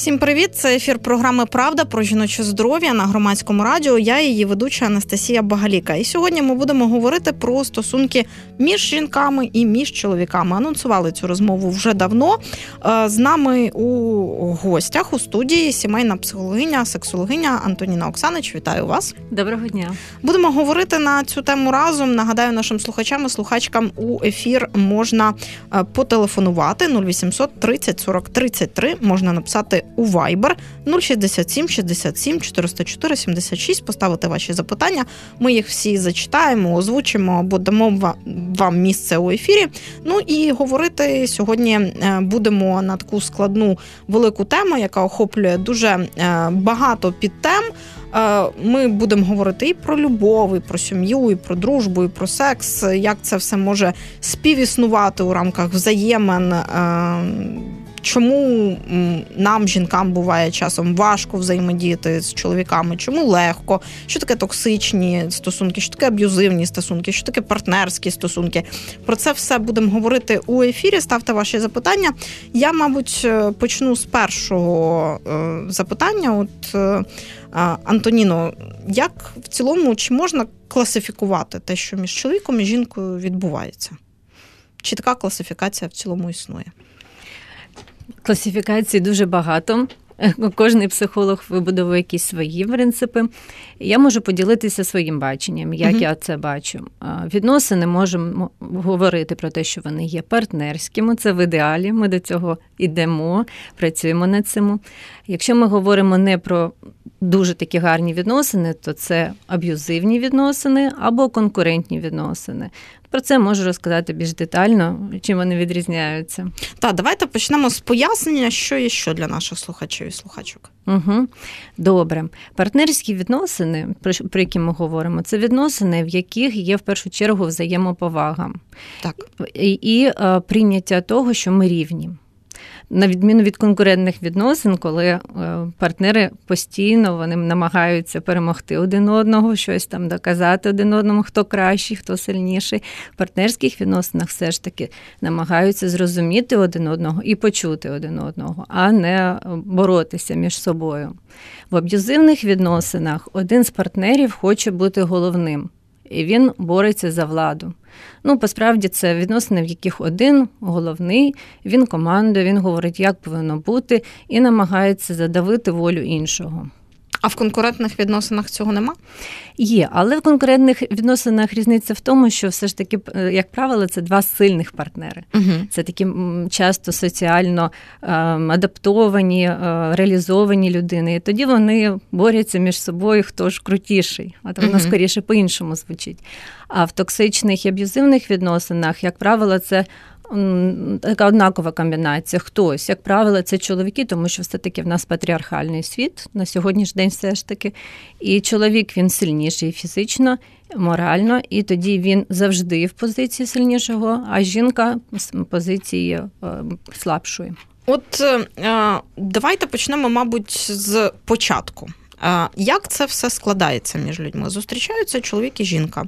Всім привіт! Це ефір програми Правда про жіноче здоров'я на громадському радіо. Я її ведуча Анастасія Багаліка. І сьогодні ми будемо говорити про стосунки між жінками і між чоловіками. Анонсували цю розмову вже давно. Е, з нами у гостях у студії сімейна психологиня, сексологиня Антоніна Оксанич. Вітаю вас! Доброго дня! Будемо говорити на цю тему разом. Нагадаю нашим слухачам і слухачкам у ефір можна е, потелефонувати 0800 30 40 33, Можна написати у Viber 067 67 404 76, Поставити ваші запитання. Ми їх всі зачитаємо, озвучимо або дамо вам місце у ефірі. Ну і говорити сьогодні е, будемо на таку складну велику тему, яка охоплює дуже е, багато підтем. Е, ми будемо говорити і про любов, і про сім'ю, і про дружбу, і про секс, як це все може співіснувати у рамках взаємин. Чому нам, жінкам, буває часом важко взаємодіяти з чоловіками? Чому легко? Що таке токсичні стосунки, що таке аб'юзивні стосунки, що таке партнерські стосунки? Про це все будемо говорити у ефірі. Ставте ваші запитання. Я, мабуть, е, почну з першого е, запитання. От е, Антоніно, як в цілому чи можна класифікувати те, що між чоловіком і жінкою відбувається? Чи така класифікація в цілому існує? Класифікацій дуже багато. Кожний психолог вибудовує якісь свої принципи. Я можу поділитися своїм баченням, як uh-huh. я це бачу. Відносини можемо говорити про те, що вони є партнерськими. Це в ідеалі. Ми до цього йдемо, працюємо над цим. Якщо ми говоримо не про дуже такі гарні відносини, то це аб'юзивні відносини або конкурентні відносини. Про це можу розказати більш детально, чим вони відрізняються. Так, давайте почнемо з пояснення, що є що для наших слухачів і слухачок. Угу. Добре, партнерські відносини, про які ми говоримо, це відносини, в яких є в першу чергу взаємоповага так. і, і е, прийняття того, що ми рівні на відміну від конкурентних відносин, коли е, партнери постійно вони намагаються перемогти один одного, щось там доказати один одному, хто кращий, хто сильніший. В партнерських відносинах все ж таки намагаються зрозуміти один одного і почути один одного, а не боротися між собою. В аб'юзивних відносинах один з партнерів хоче бути головним і він бореться за владу. Ну, посправді, це відносини, в яких один головний, він командує, він говорить, як повинно бути, і намагається задавити волю іншого. А в конкурентних відносинах цього нема? Є, але в конкурентних відносинах різниця в тому, що все ж таки, е, як правило, це два сильних партнери. Угу. Це такі часто соціально ем, адаптовані, е, реалізовані людини. І тоді вони борються між собою, хто ж крутіший. От воно угу. скоріше по-іншому звучить. А в токсичних і аб'юзивних відносинах, як правило, це така однакова комбінація. Хтось, як правило, це чоловіки, тому що все-таки в нас патріархальний світ на сьогоднішній день все ж таки. І чоловік він сильніший фізично, морально, і тоді він завжди в позиції сильнішого, а жінка в позиції е, слабшої. От е, давайте почнемо, мабуть, з початку. Як це все складається між людьми? Зустрічаються чоловік і жінка.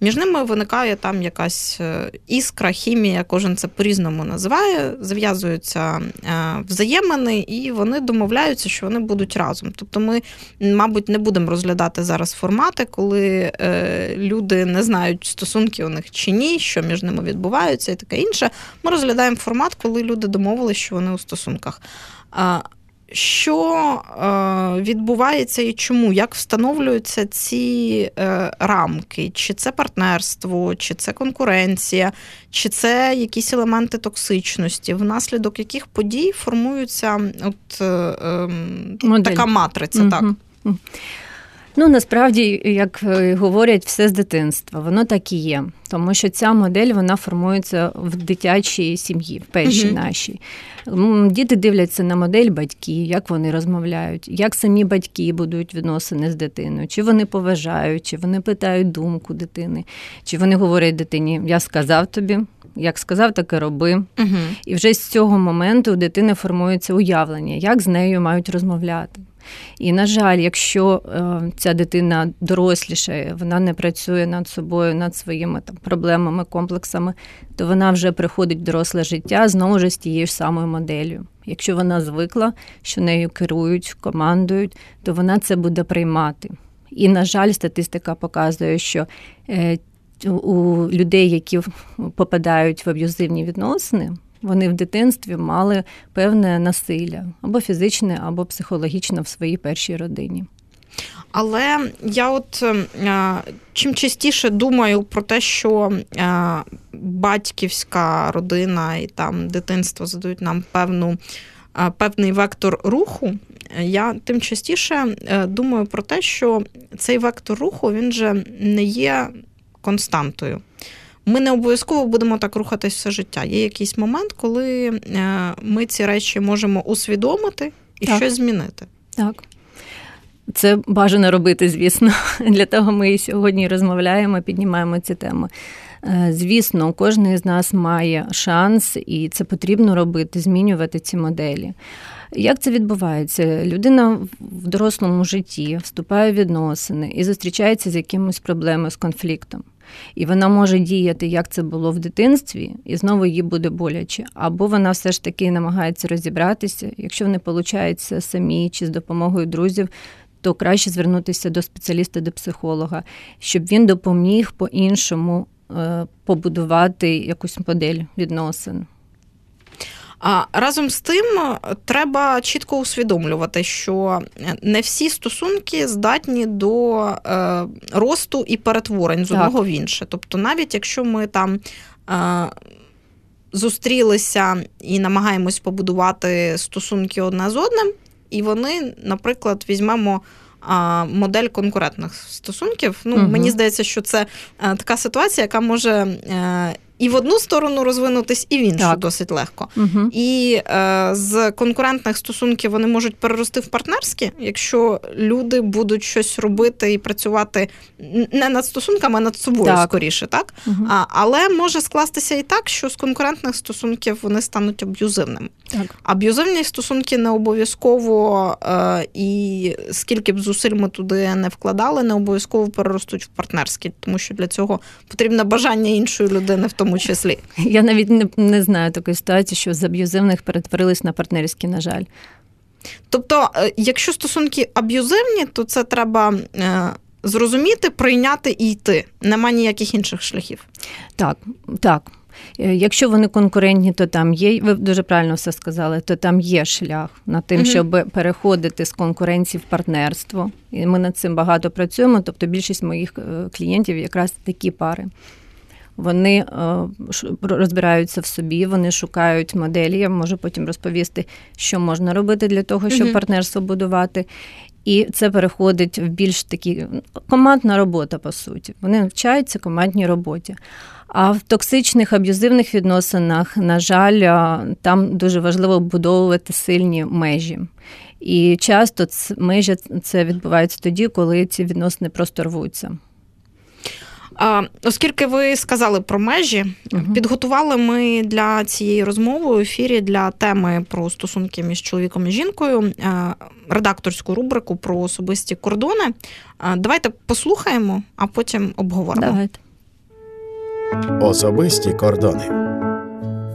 Між ними виникає там якась е, іскра, хімія, кожен це по-різному називає. Зав'язуються е, взаємини, і вони домовляються, що вони будуть разом. Тобто, ми, мабуть, не будемо розглядати зараз формати, коли е, люди не знають стосунки у них чи ні, що між ними відбувається, і таке інше. Ми розглядаємо формат, коли люди домовилися, що вони у стосунках що е, відбувається і чому? Як встановлюються ці е, рамки? Чи це партнерство, чи це конкуренція, чи це якісь елементи токсичності, внаслідок яких подій формується от, е, така матриця? Угу. так? Ну насправді, як е, говорять, все з дитинства, воно так і є, тому що ця модель вона формується в дитячій сім'ї, в першій uh нашій. Діти дивляться на модель батьків, як вони розмовляють, як самі батьки будують відносини з дитиною, чи вони поважають, чи вони питають думку дитини, чи вони говорять дитині Я сказав тобі. Як сказав, так і роби. Uh-huh. І вже з цього моменту у дитини формується уявлення, як з нею мають розмовляти. І, на жаль, якщо е, ця дитина дорослішає, вона не працює над собою, над своїми там проблемами, комплексами, то вона вже приходить в доросле життя знову ж з тією ж самою моделлю. Якщо вона звикла, що нею керують, командують, то вона це буде приймати. І, на жаль, статистика показує, що е, у людей, які попадають в аб'юзивні відносини, вони в дитинстві мали певне насилля або фізичне, або психологічне в своїй першій родині. Але я от е, чим частіше думаю про те, що е, батьківська родина і там дитинство задають нам певну, е, певний вектор руху, я тим частіше думаю про те, що цей вектор руху він же не є константою. Ми не обов'язково будемо так рухатись все життя. Є якийсь момент, коли ми ці речі можемо усвідомити і так. щось змінити. Так. Це бажано робити, звісно. Для того ми і сьогодні розмовляємо, піднімаємо ці теми. Е, звісно, кожен з нас має шанс, і це потрібно робити, змінювати ці моделі. Як це відбувається? Людина в дорослому житті вступає в відносини і зустрічається з якимось проблемою, з конфліктом. І вона може діяти, як це було в дитинстві, і знову їй буде боляче. Або вона все ж таки намагається розібратися, якщо не виходить самі чи з допомогою друзів, то краще звернутися до спеціаліста, до психолога, щоб він допоміг по-іншому е, побудувати якусь модель відносин. А разом з тим треба чітко усвідомлювати, що не всі стосунки здатні до е, росту і перетворень з одного в інше. Тобто, навіть якщо ми там. Е, Зустрілися і намагаємось побудувати стосунки одне з одним, і вони, наприклад, візьмемо модель конкурентних стосунків. Ну, угу. Мені здається, що це е, така ситуація, яка може е, і в одну сторону розвинутись, і в іншу так. досить легко. Угу. І е, з конкурентних стосунків вони можуть перерости в партнерські, якщо люди будуть щось робити і працювати не над стосунками, а над собою так. скоріше, так? Угу. А, Але може скластися і так, що з конкурентних стосунків вони стануть аб'юзивними. Так. Аб'юзивні стосунки не обов'язково, е, і скільки б зусиль ми туди не вкладали, не обов'язково переростуть в партнерські, тому що для цього потрібне бажання іншої людини в тому тому числі. Я навіть не, не знаю такої ситуації, що з аб'юзивних перетворились на партнерські, на жаль. Тобто, е, якщо стосунки аб'юзивні, то це треба. Е, зрозуміти, прийняти і йти. Нема ніяких інших шляхів. Так, так. Е, якщо вони конкурентні, то там є, ви дуже правильно все сказали, то там є шлях над тим, угу. щоб переходити з конкуренції в партнерство. І ми над цим багато працюємо. Тобто більшість моїх клієнтів якраз такі пари. Вони е, розбираються в собі, вони шукають моделі. Я можу потім розповісти, що можна робити для того, щоб mm партнерство будувати. І це переходить в більш такі командна робота, по суті. Вони навчаються командній роботі. А в токсичних аб'юзивних відносинах, на жаль, там дуже важливо будовувати сильні межі. І часто межі це відбувається тоді, коли ці відносини просто рвуться. Оскільки ви сказали про межі, uh підготували ми для цієї розмови у ефірі для теми про стосунки між чоловіком і жінкою, е, редакторську рубрику про особисті кордони. Е, давайте послухаємо, а потім обговоримо. Давайте. Особисті кордони.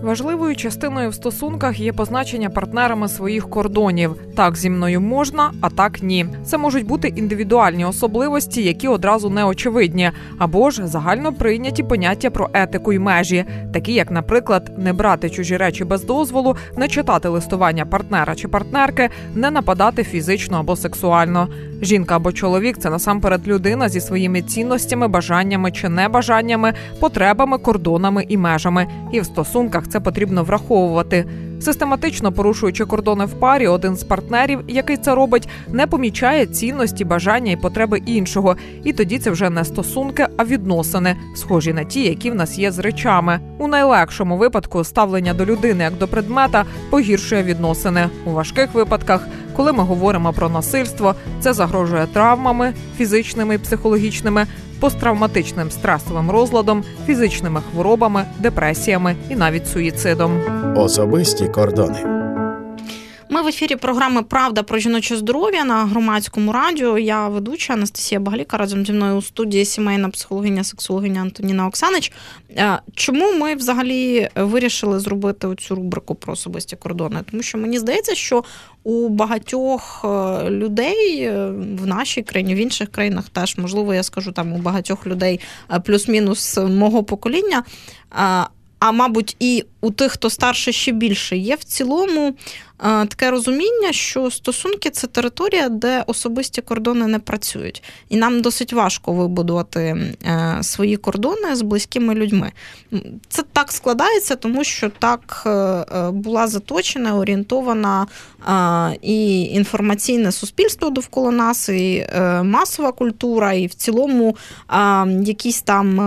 Важливою частиною в стосунках є позначення партнерами своїх кордонів. Так зі мною можна, а так ні. Це можуть бути індивідуальні особливості, які одразу не очевидні, або ж загально прийняті поняття про етику й межі, такі як, наприклад, не брати чужі речі без дозволу, не читати листування партнера чи партнерки, не нападати фізично або сексуально. Жінка або чоловік це насамперед людина зі своїми цінностями, бажаннями чи небажаннями, потребами, кордонами і межами. І в стосунках це потрібно враховувати. Систематично порушуючи кордони в парі, один з партнерів, який це робить, не помічає цінності, бажання і потреби іншого. І тоді це вже не стосунки, а відносини, схожі на ті, які в нас є з речами. У найлегшому випадку ставлення до людини як до предмета погіршує відносини. У важких випадках, коли ми говоримо про насильство, це загрожує травмами фізичними і психологічними посттравматичним стресовим розладом, фізичними хворобами, депресіями і навіть суїцидом. Особисті кордони. Ми в ефірі програми Правда про жіноче здоров'я на громадському радіо. Я ведуча Анастасія Багаліка разом зі мною у студії сімейна психологиня, сексологиня Антоніна Оксанич. Е, чому ми взагалі вирішили зробити цю рубрику про особисті кордони? Тому що мені здається, що у багатьох е, людей е, в нашій країні, в інших країнах теж можливо, я скажу там у багатьох людей плюс-мінус мого покоління а мабуть, і у тих, хто старше ще більше, є в цілому е, таке розуміння, що стосунки це територія, де особисті кордони не працюють, і нам досить важко вибудувати е, свої кордони з близькими людьми. Це так складається, тому що так е, була заточена, орієнтована і інформаційне суспільство довкола нас, і масова культура, і в цілому якісь там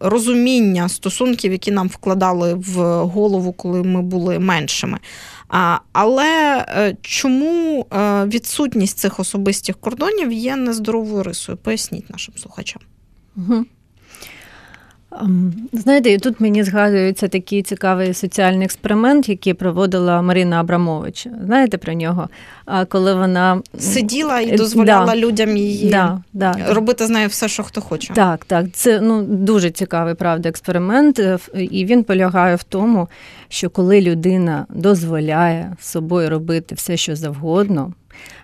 розуміння стосунків, які нам вкладали в голову, коли ми були меншими. Але е, чому е, відсутність цих особистих кордонів є нездоровою рисою? Поясніть нашим слухачам. Угу. Знаєте, і тут мені згадується такий цікавий соціальний експеримент, який проводила Марина Абрамович. Знаєте про нього? А коли вона сиділа і дозволяла да. людям її да, да. робити з нею все, що хто хоче. Так, так. Це ну дуже цікавий правда експеримент, е, і він полягає в тому, що коли людина дозволяє собою робити все, що завгодно.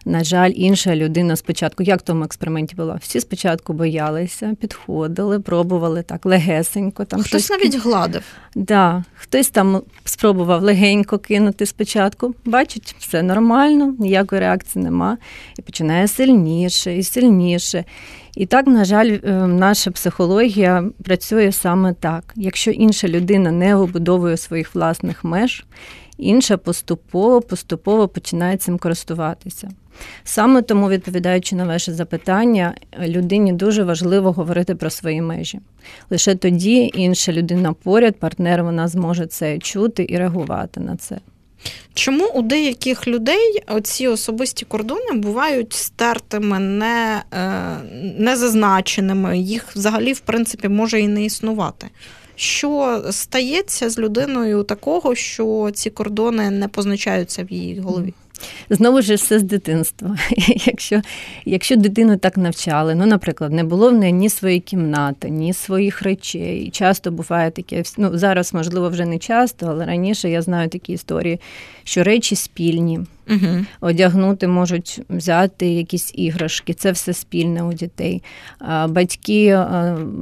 На жаль, інша людина спочатку, як в тому експерименті було, всі спочатку боялися, підходили, пробували так легесенько. Там Хтось щось... навіть гладив. Да, Хтось там спробував легенько кинути спочатку. Бачить, все нормально, ніякої реакції нема. І починає сильніше і сильніше. І так, на жаль, е, наша психологія працює саме так. Якщо інша людина не вибудовує своїх власних меж, інша поступово поступово починає цим користуватися. Саме тому, відповідаючи на ваше запитання, людині дуже важливо говорити про свої межі. Лише тоді інша людина поряд, партнер, вона зможе це чути і реагувати на це. Чому у деяких людей ці особисті кордони бувають стертими, не, е, не зазначеними, їх взагалі, в принципі, може і не існувати? Що стається з людиною такого, що ці кордони не позначаються в її голові? Знову ж все з дитинства. Якщо якщо дитину так навчали, ну, наприклад, не було в неї ні своєї кімнати, ні своїх речей. Часто буває таке, ну зараз, можливо, вже не часто, але раніше я знаю такі історії, що речі спільні. Угу. Одягнути можуть взяти якісь іграшки, це все спільне у дітей. Батьки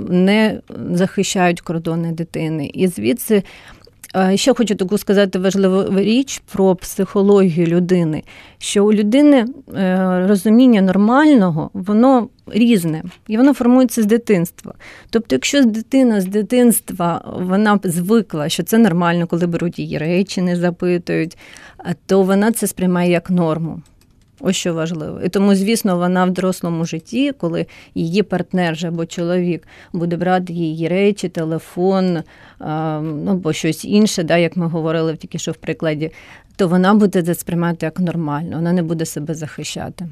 не захищають кордони дитини. І звідси Ще хочу таку сказати важливу річ про психологію людини, що у людини е, розуміння нормального, воно різне, і воно формується з дитинства. Тобто, якщо дитина з дитинства вона звикла, що це нормально, коли беруть її речі, не запитують, то вона це сприймає як норму. Ось що важливо. І тому, звісно, вона в дорослому житті, коли її партнер же або чоловік буде брати її речі, телефон, ну або щось інше, да, як ми говорили тільки що в прикладі, то вона буде це сприймати як нормально, вона не буде себе захищати.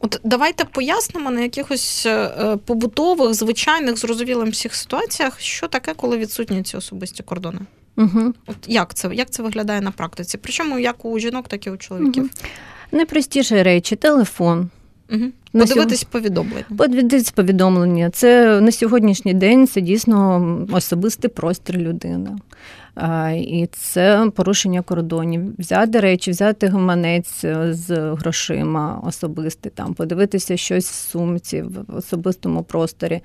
От давайте пояснимо на якихось е, побутових, звичайних, зрозумілих всіх ситуаціях, що таке, коли відсутні ці особисті кордони. Угу. От Як це як це виглядає на практиці? Причому як у жінок, так і у чоловіків. Угу. Найпростіші речі телефон. Угу. Подивитись сьогодні... повідомлення. Подивитись повідомлення. Це на сьогоднішній день це дійсно особистий простір людини. А, І це порушення кордонів. Взяти речі, взяти гаманець з грошима особистий, там, подивитися щось в сумці, в особистому просторі.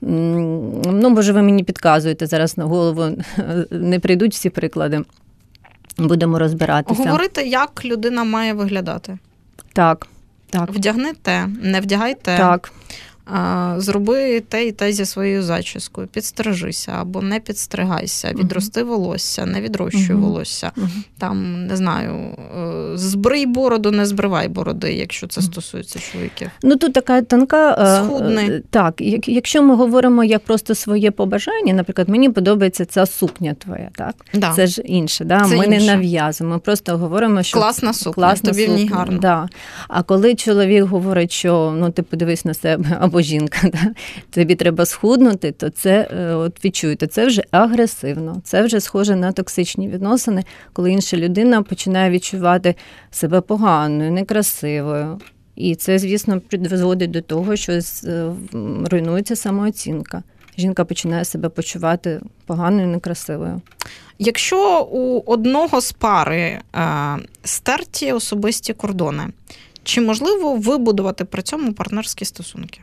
Ну, може, ви мені підказуєте зараз на голову, не прийдуть всі приклади. Будемо розбиратися. Говорити, як людина має виглядати. Так. так. Вдягни те, не вдягай те. Так зроби те і те зі своєю зачіскою, підстрижися або не підстригайся, відрости волосся, не відрощуй волосся. Там не знаю, е, збрий бороду, не збривай бороди, якщо це стосується чоловіків. Ну тут така тонка е, Схудний. Е, так. Якщо ми говоримо як просто своє побажання, наприклад, мені подобається ця сукня твоя, так да. це ж інше. Да? Це Ми інше. не нав'язуємо, ми просто говоримо, що класна сукня, класна тобі сукня. в ній гарно. Да. А коли чоловік говорить, що ну ти подивись на себе або жінка, да, тобі треба схуднути, то це от відчуєте, це вже агресивно, це вже схоже на токсичні відносини, коли інша людина починає відчувати себе поганою, некрасивою. І це, звісно, призводить до того, що руйнується самооцінка. Жінка починає себе почувати поганою, некрасивою. Якщо у одного з пари е, стерті особисті кордони, чи можливо вибудувати при цьому партнерські стосунки?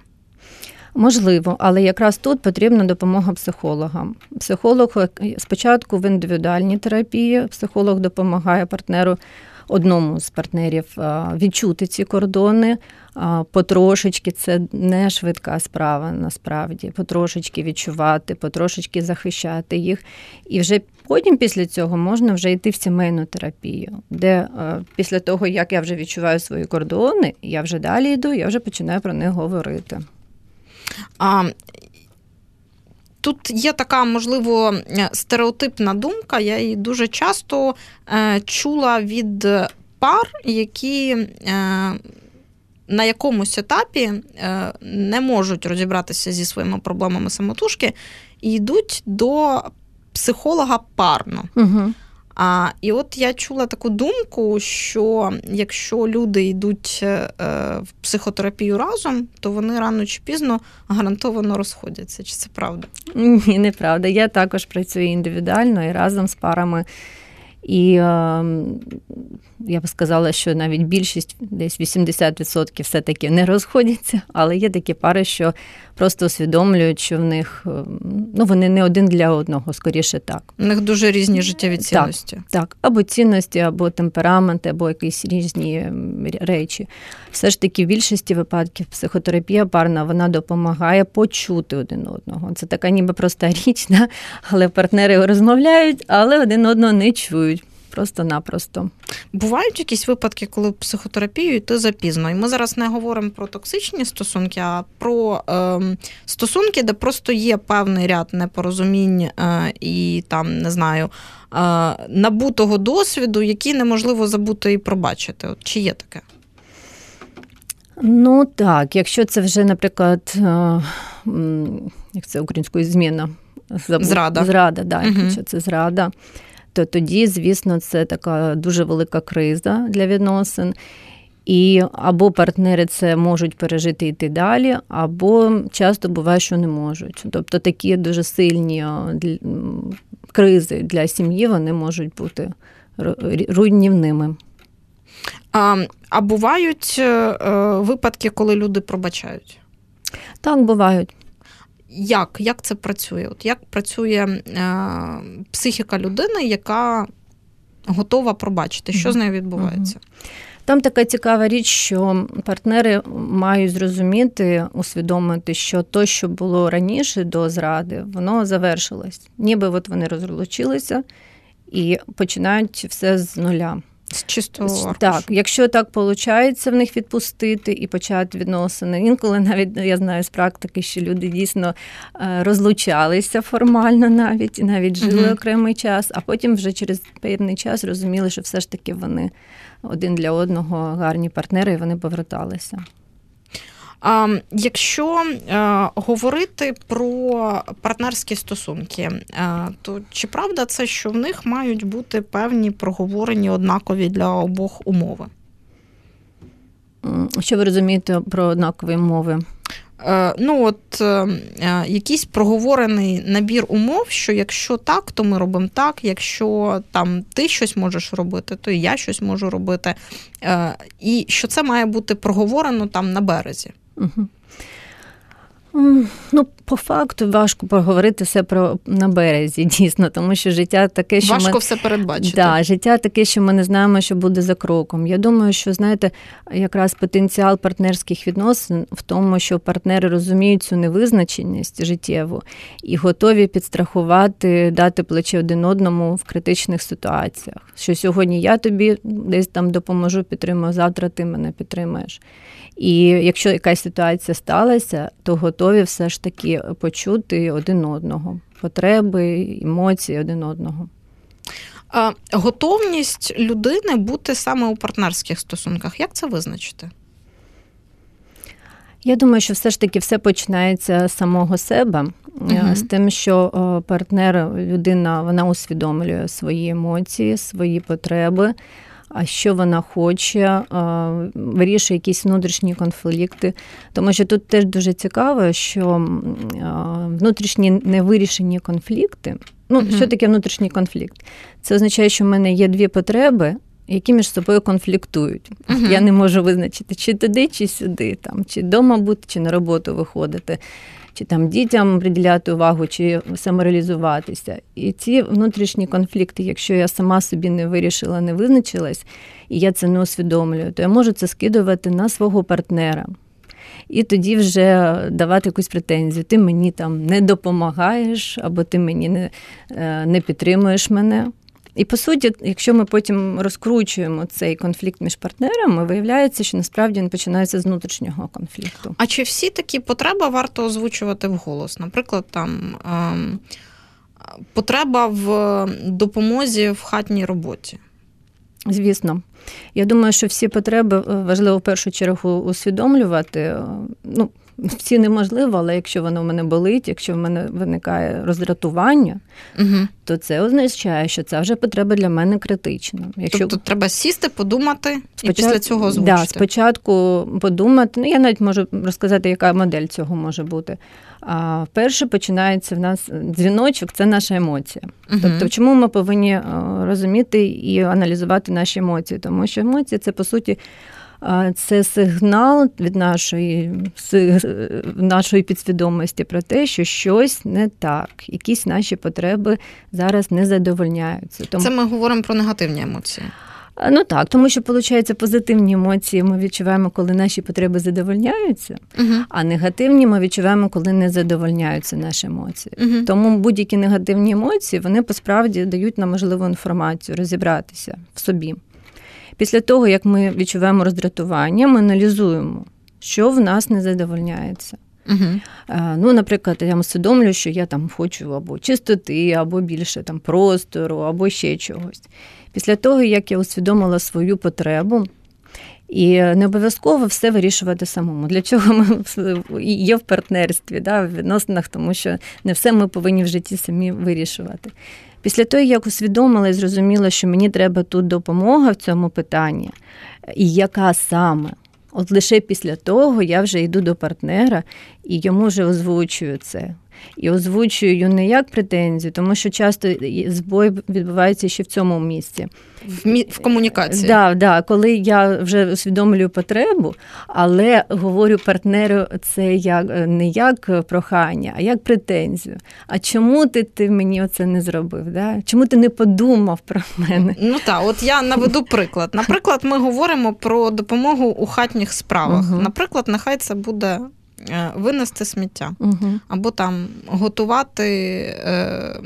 Можливо, але якраз тут потрібна допомога психологам. Психолог е, спочатку в індивідуальній терапії, психолог допомагає партнеру одному з партнерів відчути ці кордони. Потрошечки це не швидка справа, насправді, потрошечки відчувати, потрошечки захищати їх. І вже потім, після цього, можна вже йти в сімейну терапію, де після того, як я вже відчуваю свої кордони, я вже далі йду, я вже починаю про них говорити. Тут є така, можливо, стереотипна думка. Я її дуже часто е, чула від пар, які е, на якомусь етапі е, не можуть розібратися зі своїми проблемами самотужки і йдуть до психолога парно. Угу. А, І от я чула таку думку, що якщо люди йдуть е, в психотерапію разом, то вони рано чи пізно гарантовано розходяться. Чи це правда? Ні, неправда. Я також працюю індивідуально і разом з парами. І е, я б сказала, що навіть більшість, десь 80% все-таки не розходяться, але є такі пари, що просто усвідомлюють, що в них ну, вони не один для одного, скоріше так. У них дуже різні життєві цінності. Так, так. або цінності, або темпераменти, або якісь різні речі. Все ж таки, в більшості випадків психотерапія парна вона допомагає почути один одного. Це така ніби проста річ, да? але партнери розмовляють, але один одного не чують просто-напросто. Бувають якісь випадки, коли психотерапію йти запізно. І ми зараз не говоримо про токсичні стосунки, а про е, стосунки, де просто є певний ряд непорозумінь е, і там не знаю е, набутого досвіду, який неможливо забути і пробачити. От Чи є таке? Ну так, якщо це вже, наприклад, е, як це українською зміна? Зрада. Зрада, да, угу. якщо це зрада то тоді, звісно, це така дуже велика криза для відносин. І або партнери це можуть пережити і йти далі, або часто буває, що не можуть. Тобто такі дуже сильні кризи для сім'ї вони можуть бути руйнівними. А а бувають е, випадки, коли люди пробачають? Так, бувають. Як Як це працює? От Як працює е, психіка людини, яка готова пробачити, що з нею відбувається? Там така цікава річ, що партнери мають зрозуміти, усвідомити, що то, що було раніше до зради, воно завершилось. Ніби от вони розлучилися і починають все з нуля. З чистого аркушу. Так, якщо так виходить в них відпустити і почати відносини. Інколи навіть я знаю з практики, що люди дійсно е, розлучалися формально навіть і навіть жили угу. окремий час, а потім вже через певний час розуміли, що все ж таки вони один для одного гарні партнери, і вони поверталися. Якщо е, говорити про партнерські стосунки, е, то чи правда це, що в них мають бути певні проговорені однакові для обох умови? Що ви розумієте про однакові умови? Е, ну, от якийсь проговорений набір умов, що якщо так, то ми робимо так. Якщо там ти щось можеш робити, то і я щось можу робити. І що це має бути проговорено там на березі. Угу. Ну, по факту важко поговорити все про на березі, дійсно, тому що життя таке, що важко ми... все передбачити. Да, життя таке, що ми не знаємо, що буде за кроком. Я думаю, що знаєте, якраз потенціал партнерських відносин в тому, що партнери розуміють цю невизначеність життєву і готові підстрахувати, дати плече один одному в критичних ситуаціях. Що сьогодні я тобі десь там допоможу, підтримую, завтра ти мене підтримаєш. І якщо якась ситуація сталася, то готові все ж таки почути один одного, потреби, емоції один одного. А, Готовність людини бути саме у партнерських стосунках. Як це визначити? Я думаю, що все ж таки все починається з самого себе, uh з тим, що партнер, людина, вона усвідомлює свої емоції, свої потреби. А що вона хоче, вирішує якісь внутрішні конфлікти. Тому що тут теж дуже цікаво, що внутрішні невирішені конфлікти. Ну, uh що таке внутрішній конфлікт? Це означає, що в мене є дві потреби, які між собою конфліктують. Uh-huh. Я не можу визначити, чи туди, чи сюди, там, чи вдома бути, чи на роботу виходити, чи там дітям приділяти увагу, чи самореалізуватися. І ці внутрішні конфлікти, якщо я сама собі не вирішила, не визначилась, і я це не усвідомлюю, то я можу це скидувати на свого партнера. І тоді вже давати якусь претензію. Ти мені там не допомагаєш, або ти мені не, е, не підтримуєш мене. І по суті, якщо ми потім розкручуємо цей конфлікт між партнерами, виявляється, що насправді він починається з внутрішнього конфлікту. А чи всі такі потреби варто озвучувати вголос? Наприклад, там ем, потреба в допомозі в хатній роботі? Звісно, я думаю, що всі потреби е, важливо в першу чергу усвідомлювати. Е, ну, всі неможливо, але якщо воно в мене болить, якщо в мене виникає роздратування, угу. то це означає, що це вже потреба для мене критична. Якщо... Тобто треба сісти, подумати Спочат... і після цього озвучити? Да, спочатку подумати. Ну, я навіть можу розказати, яка модель цього може бути. А Перше починається в нас дзвіночок це наша емоція. Угу. Тобто, чому ми повинні е, розуміти і аналізувати наші емоції? Тому що емоції це по суті це сигнал від нашої нашої підсвідомості про те, що щось не так, якісь наші потреби зараз не задовольняються. Тому... Це ми говоримо про негативні емоції. Ну так, тому що виходить, позитивні емоції ми відчуваємо, коли наші потреби задовольняються, uh а негативні ми відчуваємо, коли не задовольняються наші емоції. uh Тому будь-які негативні емоції вони посправді дають нам можливу інформацію розібратися в собі. Після того, як ми відчуваємо роздратування, ми аналізуємо, що в нас не задовольняється. Угу. Ну, Наприклад, я усвідомлюю, що я там хочу або чистоти, або більше там простору, або ще чогось. Після того, як я усвідомила свою потребу, і не обов'язково все вирішувати самому. Для чого ми є в партнерстві, да, в відносинах, тому що не все ми повинні в житті самі вирішувати. Після того, як усвідомила і зрозуміла, що мені треба тут допомога в цьому питанні, і яка саме, от лише після того я вже йду до партнера і йому вже озвучую це і озвучую не як претензію, тому що часто збой відбувається ще в цьому місці. В мі... в комунікації. Да, да, коли я вже усвідомлюю потребу, але говорю партнеру це як не як прохання, а як претензію. А чому ти ти мені оце не зробив? Да? Чому ти не подумав про мене? Ну так, от я наведу приклад. Наприклад, ми говоримо про допомогу у хатніх справах. Угу. Наприклад, нехай це буде винести сміття, угу. або там готувати е,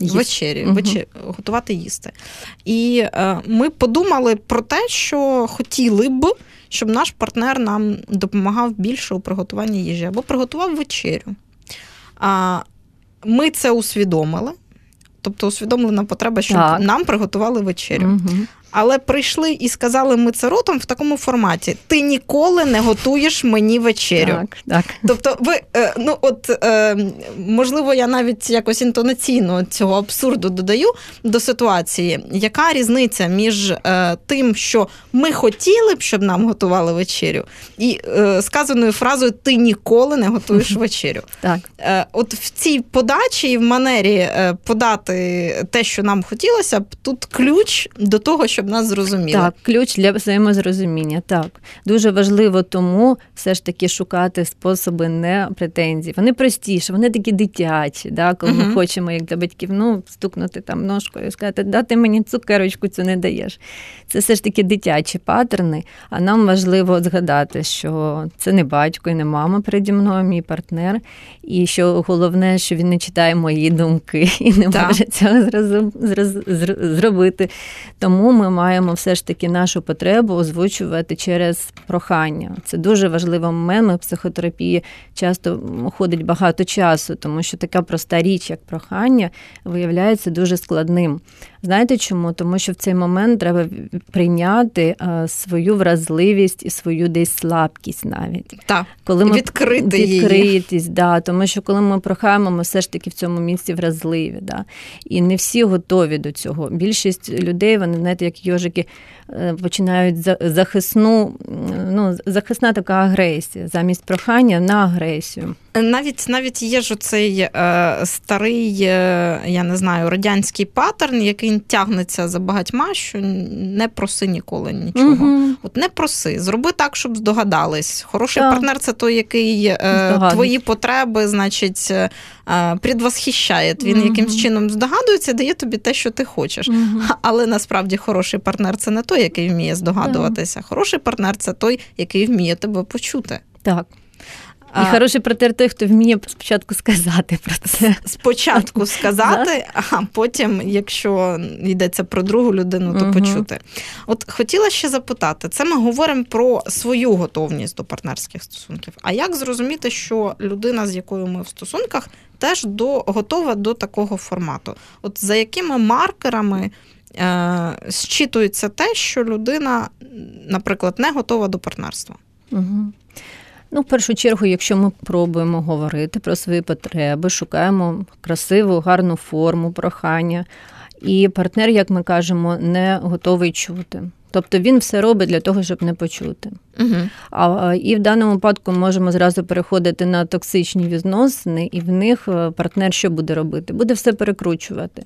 вечері, угу. вечер, готувати їсти. І е, ми подумали про те, що хотіли б, щоб наш партнер нам допомагав більше у приготуванні їжі, або приготував вечерю. А ми це усвідомили. Тобто усвідомлена потреба, щоб так. нам приготували вечерю. Угу але прийшли і сказали ми це ротом в такому форматі: ти ніколи не готуєш мені вечерю. Так, так. Тобто, ви е, ну от е, можливо, я навіть якось інтонаційно цього абсурду додаю до ситуації. Яка різниця між е, тим, що ми хотіли б, щоб нам готували вечерю, і сказаною фразою Ти ніколи не готуєш вечерю? Так. От в цій подачі і в манері подати те, що нам хотілося б, тут ключ до того, що щоб нас зрозуміли. Так, ключ для взаємозрозуміння. Так дуже важливо тому все ж таки шукати способи не претензій. Вони простіші, вони такі дитячі. Да, Коли uh-huh. ми хочемо, як для батьків, ну стукнути там ножкою і сказати, да ти мені цукерочку цю не даєш. Це все ж таки дитячі паттерни. А нам важливо згадати, що це не батько і не мама переді мною, мій партнер. І що головне, що він не читає мої думки і не так. може цього зразу, зразу, зробити. Тому ми маємо все ж таки нашу потребу озвучувати через прохання. Це дуже важливий момент. В психотерапії часто ходить багато часу, тому що така проста річ, як прохання, виявляється дуже складним. Знаєте чому? Тому що в цей момент треба прийняти е, свою вразливість і свою десь слабкість навіть. Так, коли ми відкрити відкритість, її. да, тому що коли ми прохаємо, ми все ж таки в цьому місці вразливі. Да. І не всі готові до цього. Більшість людей, вони знаєте, як йожики. Е, починають захисну, ну, захисна така агресія замість прохання на агресію. Навіть навіть є ж оцей е, старий, е, я не знаю, радянський паттерн, який тягнеться за багатьма, що не проси ніколи нічого. Угу. От не проси, зроби так, щоб здогадались. Хороший так. партнер це той, який е, твої потреби, значить, е, предвосхищає. Він угу. якимсь чином здогадується, дає тобі те, що ти хочеш. Угу. Але насправді хороший партнер це не той, який вміє здогадуватися. Хороший партнер це той, який вміє тебе почути. Так. І хороший партнер той, хто вміє спочатку сказати про це. Спочатку сказати, а потім, якщо йдеться про другу людину, то угу. почути. От хотіла ще запитати: це ми говоримо про свою готовність до партнерських стосунків. А як зрозуміти, що людина, з якою ми в стосунках, теж до, готова до такого формату? От за якими маркерами? Е, зчитується те, що людина, наприклад, не готова до партнерства. Угу. Ну, в першу чергу, якщо ми пробуємо говорити про свої потреби, шукаємо красиву, гарну форму прохання, і партнер, як ми кажемо, не готовий чути. Тобто він все робить для того, щоб не почути. Угу. А, І в даному випадку можемо зразу переходити на токсичні відносини, і в них е, партнер що буде робити? Буде все перекручувати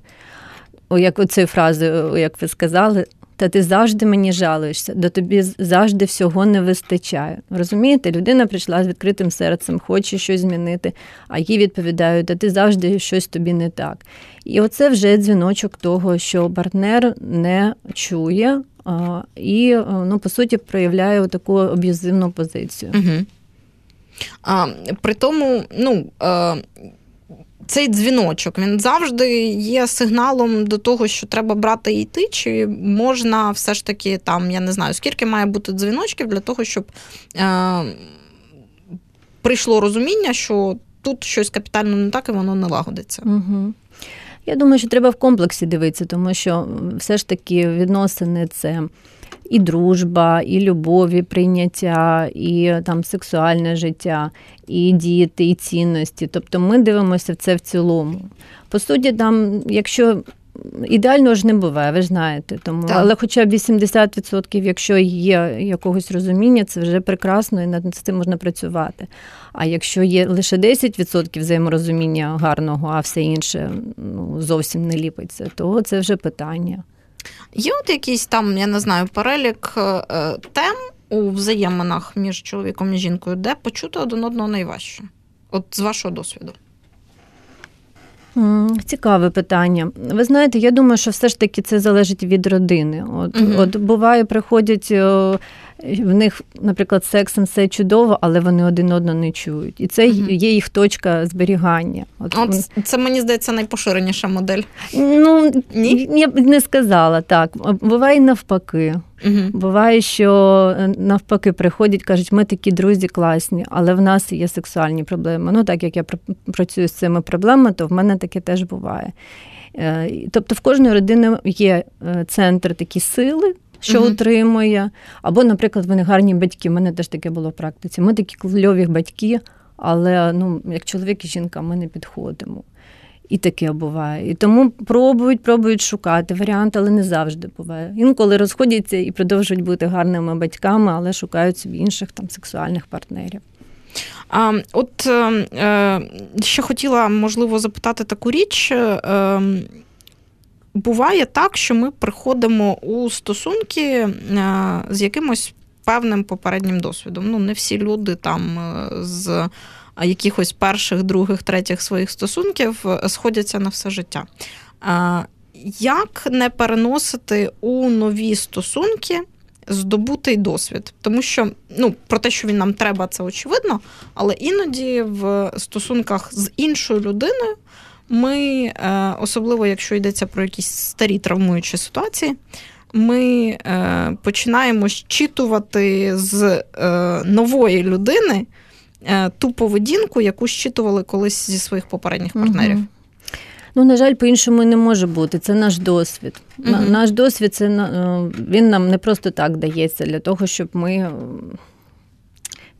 О, як оцею фразою, як ви сказали, та ти завжди мені жалуєшся, до тобі завжди всього не вистачає. Розумієте, людина прийшла з відкритим серцем, хоче щось змінити, а їй відповідають, та ти завжди щось тобі не так. І оце вже дзвіночок того, що партнер не чує а, і, ну, по суті, проявляє таку аб'юзивну позицію. Угу. А, При тому, ну. А цей дзвіночок він завжди є сигналом до того, що треба брати і йти, чи можна все ж таки там, я не знаю, скільки має бути дзвіночків для того, щоб е, прийшло розуміння, що тут щось капітально не так і воно не лагодиться. Угу. Я думаю, що треба в комплексі дивитися, тому що все ж таки відносини це і дружба, і любов, і прийняття, і там сексуальне життя, і діти, і цінності. Тобто ми дивимося це в цілому. По суті, там, якщо ідеального ж не буває, ви ж знаєте. Тому, Але хоча б 80%, якщо є якогось розуміння, це вже прекрасно і над цим можна працювати. А якщо є лише 10% взаєморозуміння гарного, а все інше ну, зовсім не ліпиться, то це вже питання. Є от якийсь там, я не знаю, перелік е, тем у взаєминах між чоловіком і жінкою, де почути один одного найважче? От з вашого досвіду. Цікаве питання. Ви знаєте, я думаю, що все ж таки це залежить від родини. От, угу. от буває, приходять в них, наприклад, сексом все чудово, але вони один одного не чують. І це угу. є їх точка зберігання. От, От Це мені здається найпоширеніша модель. Ну Ні? я б не сказала так. Буває навпаки. Угу. Буває, що е, навпаки приходять, кажуть, ми такі друзі класні, але в нас є сексуальні проблеми. Ну, так як я працюю з цими проблемами, то в мене таке теж буває. Е, тобто в кожної родини є е, центр такі сили, що угу. утримує. Або, наприклад, вони гарні батьки. У мене теж таке було в практиці. Ми такі кльові батьки, але ну, як чоловік і жінка ми не підходимо. І таке буває. І тому пробують, пробують шукати варіанти, але не завжди буває. Інколи розходяться і продовжують бути гарними батьками, але шукають собі інших там сексуальних партнерів. А, От е, ще хотіла можливо запитати таку річ. Е, буває так, що ми приходимо у стосунки е, з якимось певним попереднім досвідом. Ну, не всі люди там е, з якихось перших, других, третіх своїх стосунків е, сходяться на все життя. Як не переносити у нові стосунки здобутий досвід? Тому що ну, про те, що він нам треба, це очевидно, але іноді в стосунках з іншою людиною ми, е, особливо якщо йдеться про якісь старі травмуючі ситуації, ми е, починаємо щитувати з е, нової людини ту поведінку, яку щитували колись зі своїх попередніх партнерів. Угу. Ну, на жаль, по-іншому не може бути. Це наш досвід. uh Наш досвід це він нам не просто так дається для того, щоб ми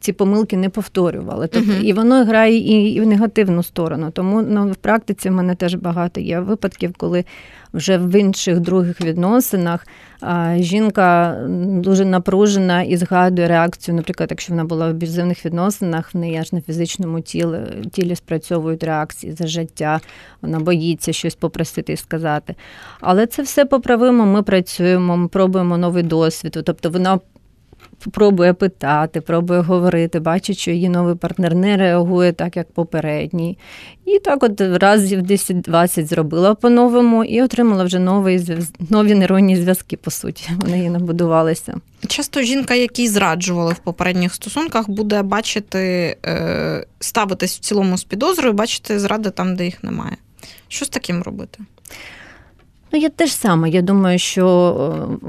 ці помилки не повторювали. Тобто, uh-huh. І воно грає і, і в негативну сторону. Тому ну, в практиці в мене теж багато є випадків, коли вже в інших других відносинах а, жінка дуже напружена і згадує реакцію. Наприклад, якщо вона була в аб'юзивних відносинах, в неї аж на фізичному тілі, тілі спрацьовують реакції за життя, вона боїться щось попросити і сказати. Але це все поправимо. Ми працюємо, ми пробуємо новий досвід. Тобто вона пробує питати, пробує говорити, бачить, що її новий партнер не реагує так, як попередній. І так от разів 10-20 зробила по-новому і отримала вже новий, нові нейронні зв'язки, по суті. Вони її набудувалися. Часто жінка, які зраджували в попередніх стосунках, буде бачити, е, ставитись в цілому з підозрою, бачити зради там, де їх немає. Що з таким робити? Ну, я теж саме. Я думаю, що е,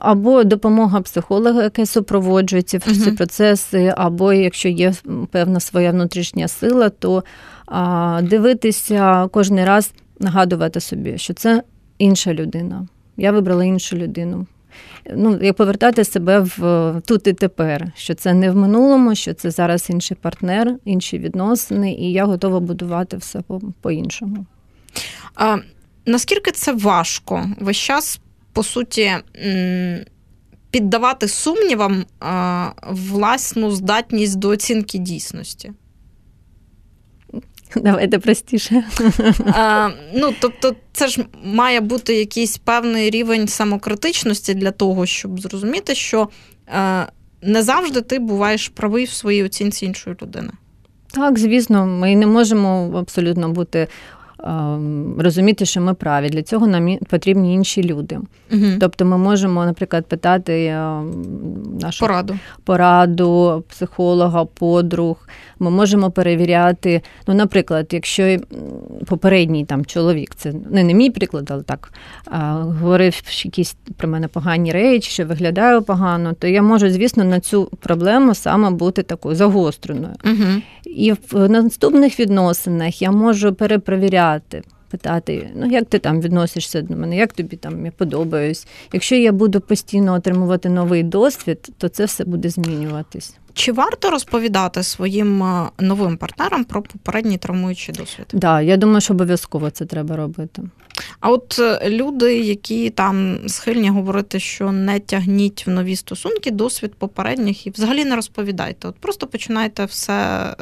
або допомога психолога, яка супроводжує ці всі uh процеси, або якщо є певна своя внутрішня сила, то а, дивитися кожен раз, нагадувати собі, що це інша людина. Я вибрала іншу людину. Ну, як повертати себе в тут і тепер, що це не в минулому, що це зараз інший партнер, інші відносини, і я готова будувати все по-іншому. А, Наскільки це важко весь час, по суті, піддавати сумнівам власну здатність до оцінки дійсності? Давайте простіше. А, Ну, тобто, це ж має бути якийсь певний рівень самокритичності для того, щоб зрозуміти, що а, не завжди ти буваєш правий в своїй оцінці іншої людини. Так, звісно, ми не можемо абсолютно бути розуміти, що ми праві. Для цього нам потрібні інші люди. Угу. Тобто ми можемо, наприклад, питати ем, нашу пораду пораду психолога, подруг. Ми можемо перевіряти. Ну, наприклад, якщо попередній там чоловік, це не, не мій приклад, але так говорив якісь про мене погані речі, що виглядаю погано, то я можу, звісно, на цю проблему саме бути такою загостреною. Угу. І в наступних відносинах я можу перепровіряти. Питати, ну як ти там відносишся до мене, як тобі там я подобаюсь. Якщо я буду постійно отримувати новий досвід, то це все буде змінюватись. Чи варто розповідати своїм е, новим партнерам про попередній травмуючий досвід? Так, да, я думаю, що обов'язково це треба робити. А от е, люди, які там схильні говорити, що не тягніть в нові стосунки, досвід попередніх і взагалі не розповідайте. От просто починайте все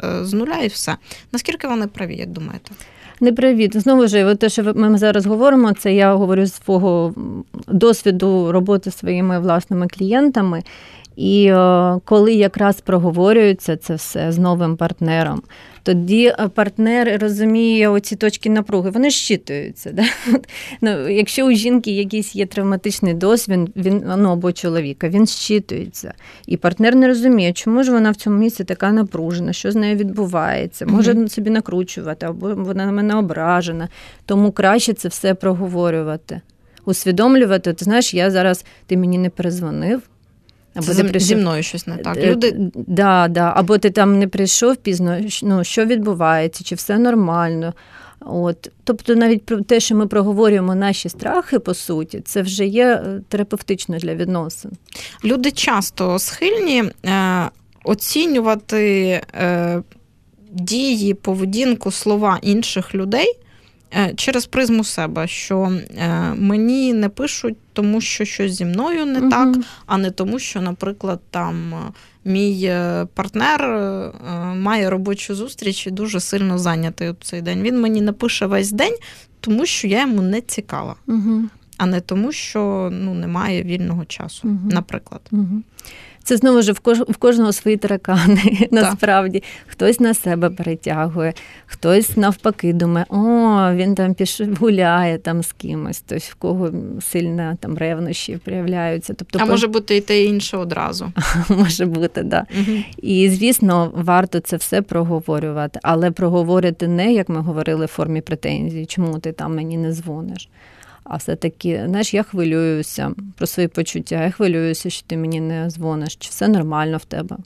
е, з нуля і все. Наскільки вони праві, як думаєте? Не привіт, Знову ж, те, що ми зараз говоримо, це я говорю з свого досвіду роботи своїми власними клієнтами. І е, коли якраз проговорюється це все з новим партнером, тоді е, партнер розуміє оці точки напруги, вони щитуються. Да? Ну, Якщо у жінки якийсь є травматичний досвід, він ну, або чоловіка, він щитується. І партнер не розуміє, чому ж вона в цьому місці така напружена, що з нею відбувається, може mm-hmm. собі накручувати, або вона на мене ображена. Тому краще це все проговорювати. Усвідомлювати, ти знаєш, я зараз ти мені не перезвонив. Або Це ти прийшов... зі мною щось не так. Е, Люди... Да, да. Або ти там не прийшов пізно, ну, що відбувається, чи все нормально. От. Тобто, навіть про те, що ми проговорюємо наші страхи, по суті, це вже є е, терапевтично для відносин. Люди часто схильні е, оцінювати е, дії, поведінку, слова інших людей через призму себе, що е, мені не пишуть, тому що щось зі мною не угу. так, а не тому, що, наприклад, там е, мій партнер має робочу зустріч і дуже сильно зайнятий у цей день. Він мені не пише весь день, тому що я йому не цікава. Угу. А не тому, що ну немає вільного часу, угу. наприклад. Угу. Це знову ж в кожного свої таракани. Насправді хтось на себе перетягує, хтось навпаки думає, о, він там пішов гуляє там з кимось, хтось в кого сильно там ревнощі проявляються. Тобто, а може бути і те і інше одразу. Може бути, да. Угу. І звісно, варто це все проговорювати, але проговорити не як ми говорили в формі претензій, чому ти там мені не дзвониш А все-таки, знаєш, я хвилююся про свої почуття, я хвилююся, що ти мені не дзвониш, чи все нормально в тебе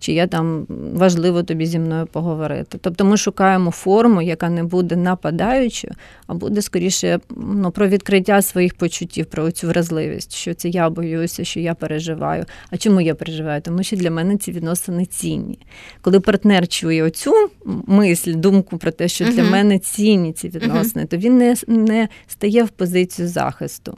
чи є там важливо тобі зі мною поговорити. Тобто ми шукаємо форму, яка не буде нападаючою, а буде скоріше ну, про відкриття своїх почуттів, про цю вразливість, що це я боюся, що я переживаю. А чому я переживаю? Тому що для мене ці відносини цінні. Коли партнер чує оцю мисль, думку про те, що для uh-huh. мене цінні ці відносини, uh-huh. то він не, не стає в позицію захисту.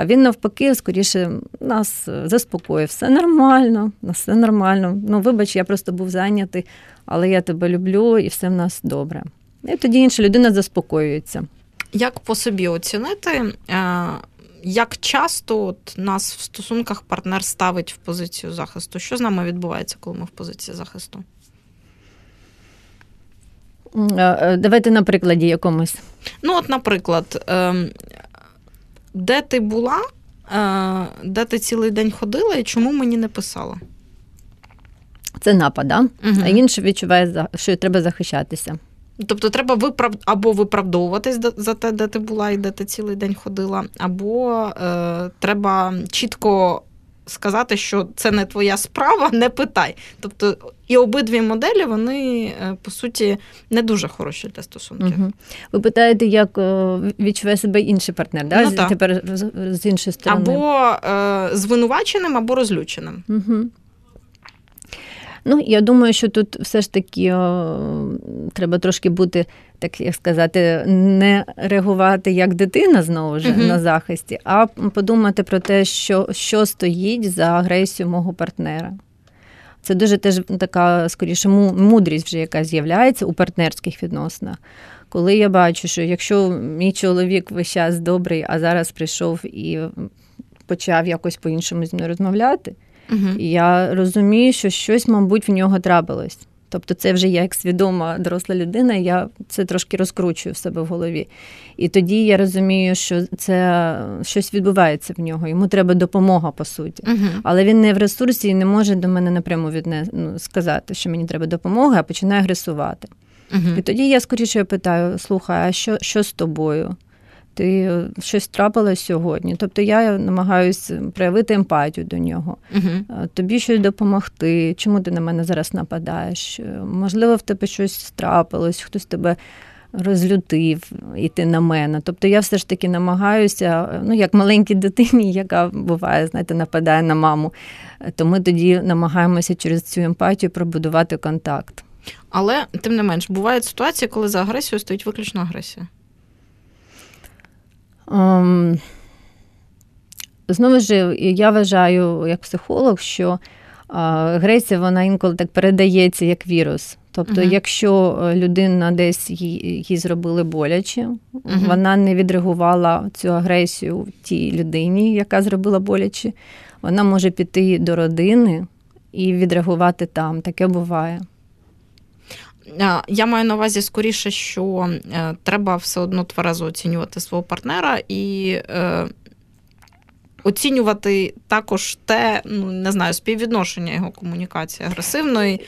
А він навпаки, скоріше, нас заспокоїв. Все нормально, все нормально. Ну, вибач, я просто був зайнятий, але я тебе люблю і все в нас добре. І тоді інша людина заспокоюється. Як по собі оцінити, е, як часто от нас в стосунках партнер ставить в позицію захисту? Що з нами відбувається, коли ми в позиції захисту? Е, е, давайте на прикладі якомусь. Ну, от, наприклад, ем, де ти була, е, де ти цілий день ходила і чому мені не писала? Це напад, да? Угу. а інший відчуває, що треба захищатися. Тобто треба виправ... або виправдовуватись за те, де ти була і де ти цілий день ходила, або е, треба чітко сказати, що це не твоя справа, не питай. Тобто і обидві моделі, вони е, по суті не дуже хороші для стосунків. Угу. Ви питаєте, як е, відчуває себе інший партнер, да? Ну, тепер з іншої сторони? Або е, звинуваченим, або розлюченим. Угу. Ну, я думаю, що тут все ж таки о, треба трошки бути, так як сказати, не реагувати як дитина знову ж uh-huh. на захисті, а подумати про те, що, що стоїть за агресією мого партнера. Це дуже теж така, скоріше, мудрість вже яка з'являється у партнерських відносинах. Коли я бачу, що якщо мій чоловік весь час добрий, а зараз прийшов і почав якось по-іншому зі мною розмовляти, угу. я розумію, що щось, мабуть, в нього трапилось. Тобто, це вже я як свідома доросла людина, я це трошки розкручую в себе в голові. І тоді я розумію, що це щось відбувається в нього. Йому треба допомога, по суті. Uh-huh. Але він не в ресурсі і не може до мене напряму відне... ну, сказати, що мені треба допомога, а починає агресувати. Uh-huh. І тоді я скоріше питаю: слухай, а що, що з тобою? Ти щось трапилось сьогодні. Тобто я намагаюся проявити емпатію до нього, uh-huh. тобі щось допомогти. Чому ти на мене зараз нападаєш? Можливо, в тебе щось трапилось, хтось тебе розлютив і ти на мене. Тобто я все ж таки намагаюся, ну як маленькій дитині, яка буває, знаєте, нападає на маму, то ми тоді намагаємося через цю емпатію пробудувати контакт. Але тим не менш, бувають ситуації, коли за агресією стоїть виключно агресія. Um, знову ж я вважаю як психолог, що агресія вона інколи так передається як вірус. Тобто, uh-huh. якщо е, людина десь їй, їй зробили боляче, uh-huh. вона не відреагувала цю агресію тій людині, яка зробила боляче, вона може піти до родини і відреагувати там. Таке буває. Я маю на увазі скоріше, що е, треба все одно тверезо оцінювати свого партнера і е, оцінювати також те, ну не знаю, співвідношення його комунікації агресивної,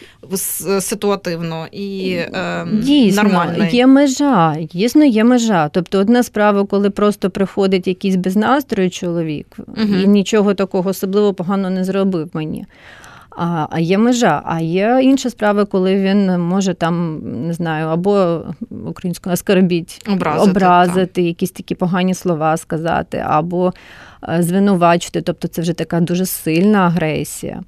ситуативно і е, Дійсно, нормальної. Є межа, дійсно є межа. Тобто, одна справа, коли просто приходить якийсь без настрою чоловік угу. і нічого такого особливо погано не зробив мені. А а є межа, а є інша справа, коли він може там не знаю, або українською оскорбіть, образити, образити якісь такі погані слова сказати, або е, звинувачити. Тобто це вже така дуже сильна агресія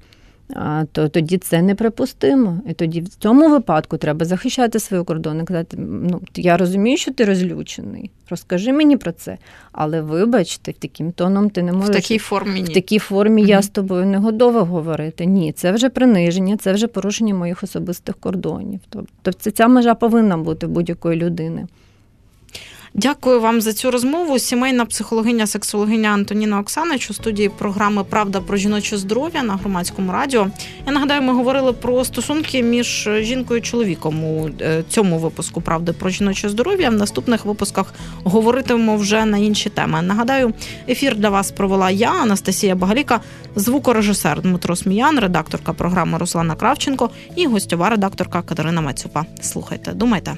то тоді це неприпустимо. І тоді в цьому випадку треба захищати свої кордони, казати, ну я розумію, що ти розлючений. Розкажи мені про це. Але вибачте, таким тоном ти не можеш. В такій формі ні. В такій формі угу. я з тобою не готова говорити. Ні, це вже приниження, це вже порушення моїх особистих кордонів. Тобто ця межа повинна бути будь-якої людини. Дякую вам за цю розмову. Сімейна психологиня, сексологиня Антоніна Оксанич у студії програми Правда про жіноче здоров'я на громадському радіо. Я нагадаю, ми говорили про стосунки між жінкою і чоловіком у е, цьому випуску Правди про жіноче здоров'я. В наступних випусках говоритимемо вже на інші теми. Нагадаю, ефір для вас провела я, Анастасія Багаліка, звукорежисер Дмитро Сміян, редакторка програми Руслана Кравченко і гостьова редакторка Катерина Мацюпа. Слухайте, думайте.